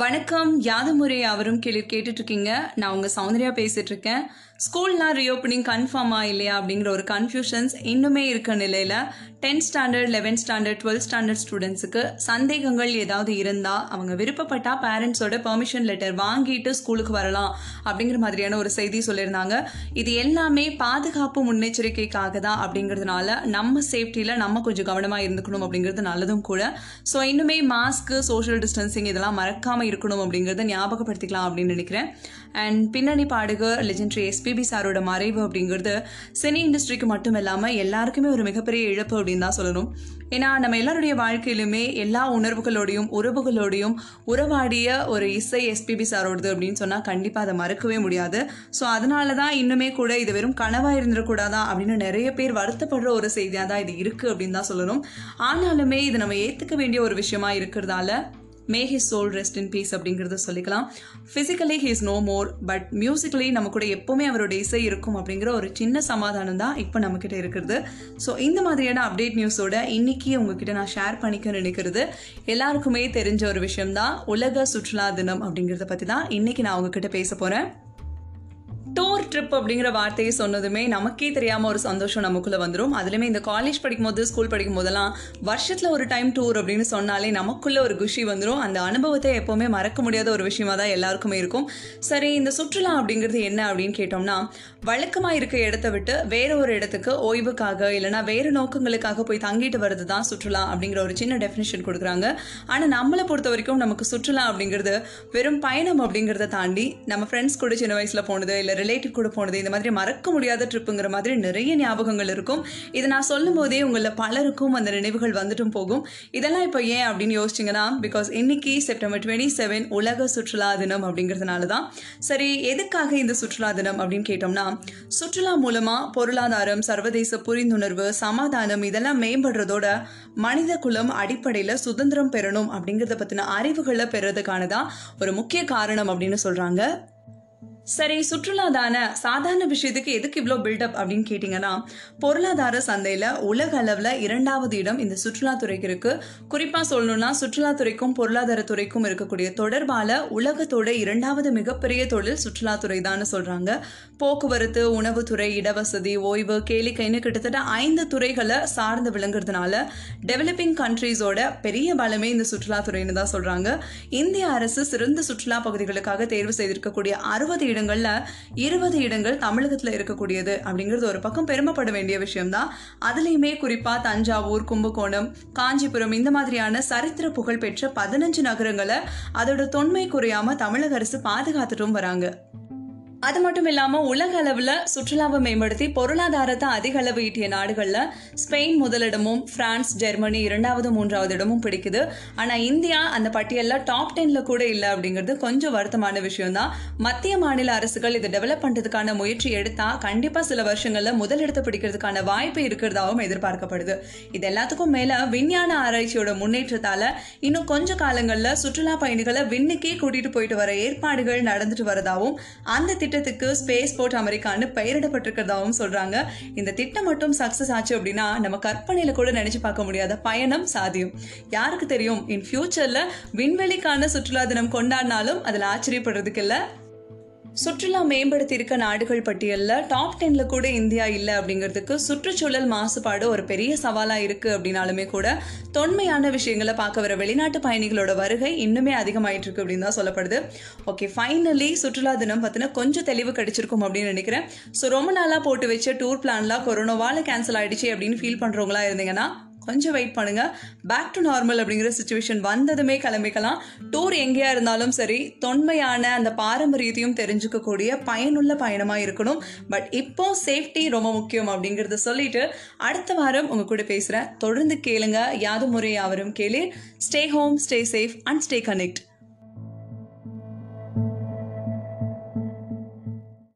வணக்கம் யாதுமுறை அவரும் கேள்வி கேட்டுட்டு இருக்கீங்க நான் உங்க சௌந்தர்யா பேசிட்டு இருக்கேன் ஸ்கூல்லாம் ரீஓப்பனிங் கன்ஃபார்மா இல்லையா அப்படிங்கிற ஒரு கன்ஃபியூஷன்ஸ் இன்னுமே இருக்க நிலையில tenth standard eleventh standard twelfth standard ஸ்டூடெண்ட்ஸுக்கு சந்தேகங்கள் ஏதாவது இருந்தா அவங்க விருப்பப்பட்டா பேரண்ட்ஸோட பெர்மிஷன் லெட்டர் வாங்கிட்டு ஸ்கூலுக்கு வரலாம் அப்படிங்கிற மாதிரியான ஒரு செய்தி சொல்லியிருந்தாங்க. இது எல்லாமே பாதுகாப்பு முன்னெச்சரிக்கைக்காக தான் அப்படிங்கிறதுனால நம்ம சேஃப்டியில் நம்ம கொஞ்சம் கவனமாக இருந்துக்கணும் அப்படிங்கிறது நல்லதும் கூட. ஸோ இன்னுமே மாஸ்க்கு சோஷியல் டிஸ்டன்சிங் இதெல்லாம் மறக்காமல் இருக்கணும் அப்படிங்கிறத ஞாபகப்படுத்திக்கலாம் அப்படின்னு நினைக்கிறேன். அண்ட் பின்னணி பாடகர் லெஜெண்ட்ரி எஸ்பிபி சாரோட மறைவு அப்படிங்கிறது சினி இண்டஸ்ட்ரிக்கு மட்டும் இல்லாமல் எல்லாருக்குமே ஒரு மிகப்பெரிய இழப்பு அப்படின்னு தான் சொல்லணும். ஏன்னா நம்ம எல்லாருடைய வாழ்க்கையிலுமே எல்லா உணர்வுகளோடையும் உறவுகளோடையும் உறவாடிய ஒரு இசை எஸ்பிபி சாரோடது அப்படின்னு சொன்னால் கண்டிப்பாக அதை மறக்கவே முடியாது. ஸோ அதனால தான் இன்னுமே கூட இது வெறும் கனவாக இருந்துடக்கூடாதா அப்படின்னு நிறைய பேர் வருத்தப்படுற ஒரு செய்தியாக தான் இது இருக்குது அப்படின்னு தான் சொல்லணும். ஆனாலுமே இது நம்ம ஏற்றுக்க வேண்டிய ஒரு விஷயமா இருக்கிறதால may his soul rest in peace அப்படிங்கிறத சொல்லிக்கலாம். Physically he's no more but musically நம்ம கூட எப்போவுமே அவரோட இசை இருக்கும் அப்படிங்கிற ஒரு சின்ன சமாதானம் தான் இப்போ நம்மக்கிட்ட இருக்கிறது. ஸோ இந்த மாதிரியான அப்டேட் நியூஸோட இன்னைக்கு உங்ககிட்ட நான் ஷேர் பண்ணிக்க நினைக்கிறது. எல்லாருக்குமே தெரிஞ்ச ஒரு விஷயம் தான் உலக சுற்றுலா தினம் அப்படிங்கிறத பற்றி தான் இன்னைக்கு நான் உங்ககிட்ட பேச போகிறேன் டூர் ட்ரிப் அப்படிங்கிற வார்த்தையை சொன்னதுமே நமக்கே தெரியாமல் ஒரு சந்தோஷம் நமக்குள்ள வந்துடும் அதுலேயுமே இந்த காலேஜ் படிக்கும் போது ஸ்கூல் படிக்கும் போதெல்லாம் வருஷத்தில் ஒரு டைம் டூர் அப்படின்னு சொன்னாலே நமக்குள்ள ஒரு குஷி வந்துடும் அந்த அனுபவத்தை எப்போவுமே மறக்க முடியாத ஒரு விஷயமா தான் எல்லாருக்குமே இருக்கும். சரி இந்த சுற்றுலா அப்படிங்கிறது என்ன அப்படின்னு கேட்டோம்னா வழக்கமாக இருக்க இடத்த விட்டு வேற ஒரு இடத்துக்கு ஓய்வுக்காக இல்லைனா வேறு நோக்கங்களுக்காக போய் தங்கிட்டு வர்றது தான் சுற்றுலா அப்படிங்கிற ஒரு சின்ன டெஃபினேஷன் கொடுக்குறாங்க. ஆனால் நம்மளை பொறுத்த வரைக்கும் நமக்கு சுற்றுலா அப்படிங்கிறது வெறும் பயணம் அப்படிங்கிறத தாண்டி நம்ம ஃப்ரெண்ட்ஸ் கூட சின்ன வயசில் போனது இல்லை ரிலேட்டிவ் கூட போனது. இந்த மாதிரி மறக்க முடியாத ட்ரிப்புங்கிற மாதிரி நிறைய ஞாபகங்கள் இருக்கும். இதை நான் சொல்லும் போதே உங்களில் பலருக்கும் அந்த நினைவுகள் வந்துட்டும் போகும். இதெல்லாம் இப்போ ஏன் அப்படின்னு யோசிச்சிங்கன்னா பிகாஸ் இன்னைக்கு செப்டம்பர் டுவெண்ட்டி செவன் உலக சுற்றுலா தினம் அப்படிங்கிறதுனால தான் சரி எதுக்காக இந்த சுற்றுலா தினம் அப்படின்னு கேட்டோம்னா சுற்றுலா மூலமாக பொருளாதாரம் சர்வதேச புரிந்துணர்வு சமாதானம் இதெல்லாம் மேம்படுறதோட மனித குலம் அடிப்படையில் சுதந்திரம் பெறணும் அப்படிங்கிறத பற்றின அறிவுகளை பெறதுக்கானதான் ஒரு முக்கிய காரணம் அப்படின்னு சொல்கிறாங்க சரி சுற்றுலா தானே சாதாரண விஷயத்துக்கு எதுக்கு இவ்வளோ பில்டப் அப்படின்னு கேட்டிங்கன்னா பொருளாதார சந்தையில் உலக அளவில் இரண்டாவது இடம் இந்த சுற்றுலாத்துறைக்கு இருக்குது குறிப்பாக சொல்லணும்னா சுற்றுலாத்துறைக்கும் பொருளாதாரத்துறைக்கும் இருக்கக்கூடிய தொடர்பால் உலகத்தோட இரண்டாவது மிகப்பெரிய தொழில் சுற்றுலாத்துறை தான் சொல்கிறாங்க போக்குவரத்து உணவுத்துறை இடவசதி ஓய்வு கேளிக்கைன்னு கிட்டத்தட்ட ஐந்து துறைகளை சார்ந்து விளங்குறதுனால டெவலப்பிங் கண்ட்ரீஸோட பெரிய பலமே இந்த சுற்றுலாத்துறைன்னு தான் சொல்கிறாங்க இந்திய அரசு சிறந்த சுற்றுலா பகுதிகளுக்காக தேர்வு செய்திருக்கக்கூடிய அறுபது இடங்கள்ல இருபது இடங்கள் தமிழகத்துல இருக்கக்கூடியது அப்படிங்கிறது ஒரு பக்கம் பெருமைப்பட வேண்டிய விஷயம்தான். அதுலயுமே குறிப்பா தஞ்சாவூர் கும்பகோணம் காஞ்சிபுரம் இந்த மாதிரியான சரித்திர புகழ் பெற்ற பதினஞ்சு நகரங்களை அதோட தொன்மை குறையாம தமிழக அரசு பாதுகாத்துட்டும் வராங்க. அது மட்டும் இல்லாமல் உலக அளவுல சுற்றுலாவை மேம்படுத்தி பொருளாதாரத்தை அதிக அளவு ஈட்டிய நாடுகளில் ஸ்பெயின் முதலிடமும் பிரான்ஸ் ஜெர்மனி இரண்டாவது மூன்றாவது இடமும் பிடிக்குது. ஆனால் இந்தியா அந்த பட்டியலில் டாப் டென்ல கூட இல்லை அப்படிங்கிறது கொஞ்சம் வருத்தமான விஷயம் தான் மத்திய மாநில அரசுகள் இதை டெவலப் பண்ணுறதுக்கான முயற்சி எடுத்தால் கண்டிப்பாக சில வருஷங்களில் முதலிடத்தை பிடிக்கிறதுக்கான வாய்ப்பு இருக்கிறதாகவும் எதிர்பார்க்கப்படுது. இது எல்லாத்துக்கும் மேலே விஞ்ஞான ஆராய்ச்சியோட முன்னேற்றத்தால் இன்னும் கொஞ்ச காலங்களில் சுற்றுலா பயணிகளை விண்ணுக்கே கூட்டிட்டு போயிட்டு வர ஏற்பாடுகள் நடந்துட்டு வரதாகவும் அந்த திட்டத்துக்கு ஸ்பேஸ் போர்ட் அமெரிக்கான்னு பெயரிடப்பட்டிருக்கிறதாவும் சொல்றாங்க. இந்த திட்டம் மட்டும் சக்சஸ் ஆச்சு அப்படின்னா நம்ம கற்பனையில கூட நினைச்சு பார்க்க முடியாத பயணம் சாதியும். யாருக்கு தெரியும்? இன் ஃபியூச்சர்ல விண்வெளிக்கான சுற்றுலா தினம் கொண்டாடினாலும் அதுல ஆச்சரியப்படுறதுக்கு இல்லை? சுற்றுலா மேம்படுத்தியிருக்க நாடுகள் பட்டியலில் டாப் டென்ல கூட இந்தியா இல்லை அப்படிங்கிறதுக்கு சுற்றுச்சூழல் மாசுபாடு ஒரு பெரிய சவாலாக இருக்குது அப்படின்னாலுமே கூட தொன்மையான விஷயங்களை பார்க்க வர வெளிநாட்டு பயணிகளோட வருகை இன்னுமே அதிகமாயிட்டு இருக்கு அப்படின்னு தான் சொல்லப்படுது. ஓகே ஃபைனலி சுற்றுலா தினம் பார்த்தினா கொஞ்சம் தெளிவு கிடைச்சிருக்கும் அப்படின்னு நினைக்கிறேன். ஸோ ரொம்ப நாளாக போட்டு வச்ச டூர் பிளான்லாம் கொரோனாவால் கேன்சல் ஆகிடுச்சு அப்படின்னு ஃபீல் பண்ணுறவங்களா இருந்தீங்கன்னா கொஞ்சம் வெயிட் பண்ணுங்க. பேக் டு நார்மல் அப்படிங்கிற சுச்சுவேஷன் வந்ததுமே கிளம்பிக்கலாம். டூர் எங்கேயா இருந்தாலும் சரி தொன்மையான அந்த பாரம்பரியத்தையும் தெரிஞ்சுக்கக்கூடிய பயனுள்ள பயணமாக இருக்கணும். பட் இப்போ சேஃப்டி ரொம்ப முக்கியம் அப்படிங்கிறத சொல்லிட்டு அடுத்த வாரம் உங்க கூட பேசுகிறேன் தொடர்ந்து கேளுங்க. யாது முறை யாவரும் கேளு. Stay home stay safe and stay connect